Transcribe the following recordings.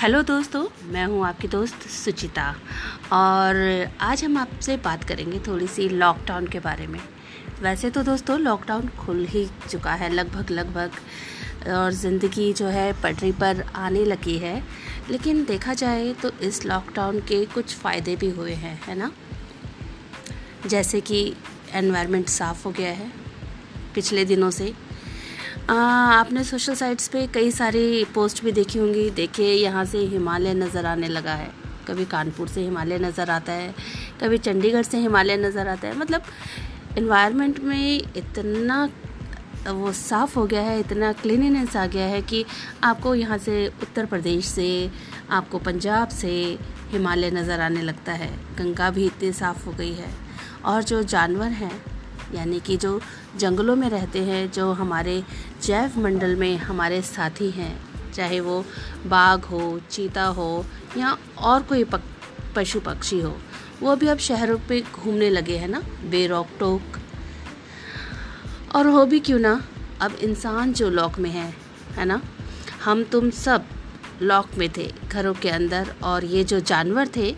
Hello दोस्तों, मैं हूँ आपकी दोस्त सुचिता। और आज हम आपसे बात करेंगे थोड़ी सी लॉकडाउन के बारे में। वैसे तो दोस्तों लॉकडाउन खुल ही चुका है लगभग लगभग, और ज़िंदगी जो है पटरी पर आने लगी है। लेकिन देखा जाए तो इस लॉकडाउन के कुछ फ़ायदे भी हुए हैं, है ना? जैसे कि एनवायरनमेंट साफ़ हो गया है। पिछले दिनों से आ, आपने सोशल साइट्स पे कई सारी पोस्ट भी देखी होंगी। देखिए यहाँ से हिमालय नज़र आने लगा है। कभी कानपुर से हिमालय नज़र आता है कभी चंडीगढ़ से हिमालय नज़र आता है। मतलब इन्वायरमेंट में इतना वो साफ़ हो गया है इतना क्लीनिनेस आ गया है कि आपको यहाँ से उत्तर प्रदेश से आपको पंजाब से हिमालय नज़र आने लगता है। गंगा भी इतनी साफ़ हो गई है। और जो जानवर हैं यानी कि जो जंगलों में रहते हैं जो हमारे जैव मंडल में हमारे साथी हैं चाहे वो बाघ हो चीता हो या और कोई पक, पशु पक्षी हो वो भी अब शहरों पे घूमने लगे हैं ना बेरोक टोक। और हो भी क्यों ना अब इंसान जो लॉक में है है ना हम तुम सब लॉक में थे घरों के अंदर और ये जो जानवर थे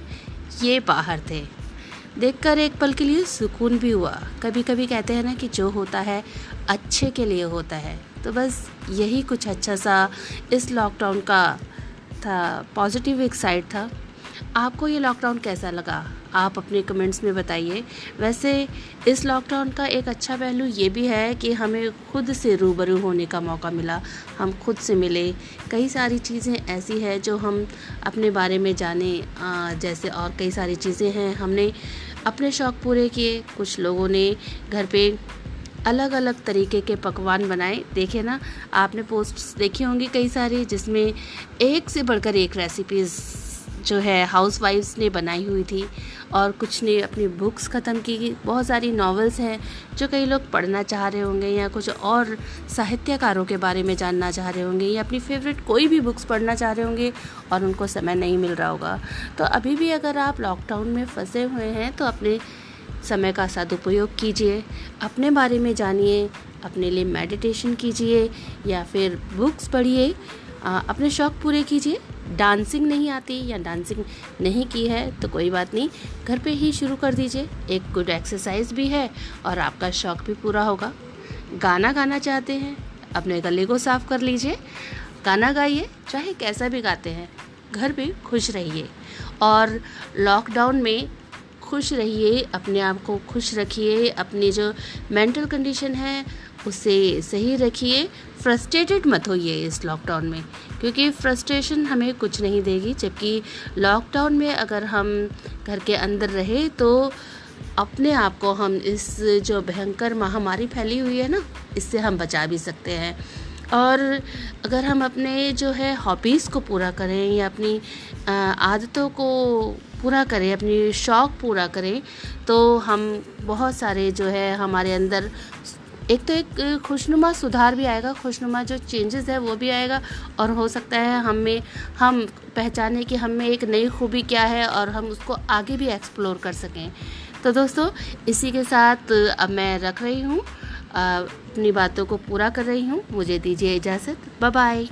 ये बाहर थे। देखकर एक पल के लिए सुकून भी हुआ। कभी कभी कहते हैं ना कि जो होता है, अच्छे के लिए होता है। तो बस यही कुछ अच्छा सा इस लॉकडाउन का था पॉजिटिव एक साइड था। आपको ये लॉकडाउन कैसा लगा? आप अपने कमेंट्स में बताइए। वैसे, इस लॉकडाउन का एक अच्छा पहलू ये भी है कि हमें खुद से रूबरू होने का मौका मिला। हम खुद से मिले। कई सारी चीज़ें ऐसी हैं जो हम अपने बारे में जाने जैसे और कई सारी चीज़ें हैं। हमने अपने शौक़ पूरे किए। कुछ लोगों ने घर पे अलग अलग तरीके के पकवान बनाए। देखे ना? आपने पोस्ट देखी होंगी कई सारी जिसमें एक से बढ़कर एक रेसिपीज़ जो है हाउस वाइफ्स ने बनाई हुई थी और कुछ ने अपनी बुक्स ख़त्म की बहुत सारी नॉवेल्स हैं जो कई लोग पढ़ना चाह रहे होंगे या कुछ और साहित्यकारों के बारे में जानना चाह रहे होंगे या अपनी फेवरेट कोई भी बुक्स पढ़ना चाह रहे होंगे और उनको समय नहीं मिल रहा होगा। तो अभी भी अगर आप लॉकडाउन में फंसे हुए हैं तो अपने समय का सदुपयोग कीजिए, अपने बारे में जानिए, अपने लिए मेडिटेशन कीजिए या फिर बुक्स पढ़िए। अपने शौक़ पूरे कीजिए। डांसिंग नहीं आती या डांसिंग नहीं की है तो कोई बात नहीं। घर पे ही शुरू कर दीजिए। एक गुड एक्सरसाइज भी है और आपका शौक़ भी पूरा होगा। गाना गाना चाहते हैं, अपने गले को साफ़ कर लीजिए। गाना गाइए, चाहे कैसा भी गाते हैं। घर पे खुश रहिए और लॉकडाउन में खुश रहिए, अपने आप को खुश रखिए। अपनी जो मेंटल कंडीशन है उसे सही रखिए। फ्रस्ट्रेटेड मत होइए इस लॉकडाउन में, क्योंकि फ्रस्ट्रेशन हमें कुछ नहीं देगी। जबकि लॉकडाउन में अगर हम घर के अंदर रहे तो अपने आप को हम इस जो भयंकर महामारी फैली हुई है ना, इससे हम बचा भी सकते हैं। और अगर हम अपने जो है हॉबीज़ को पूरा करें या अपनी आदतों को पूरा करें, अपनी शौक़ पूरा करें तो हम बहुत सारे जो है हमारे अंदर एक तो एक खुशनुमा सुधार भी आएगा, खुशनुमा जो चेंजेस है वो भी आएगा और हो सकता है हमें, हम पहचाने कि हमें एक नई खूबी क्या है और हम उसको आगे भी एक्सप्लोर कर सकें। तो दोस्तों, इसी के साथ अब मैं रख रही हूँ। अपनी बातों को पूरा कर रही हूँ। मुझे दीजिए इजाज़त। बाय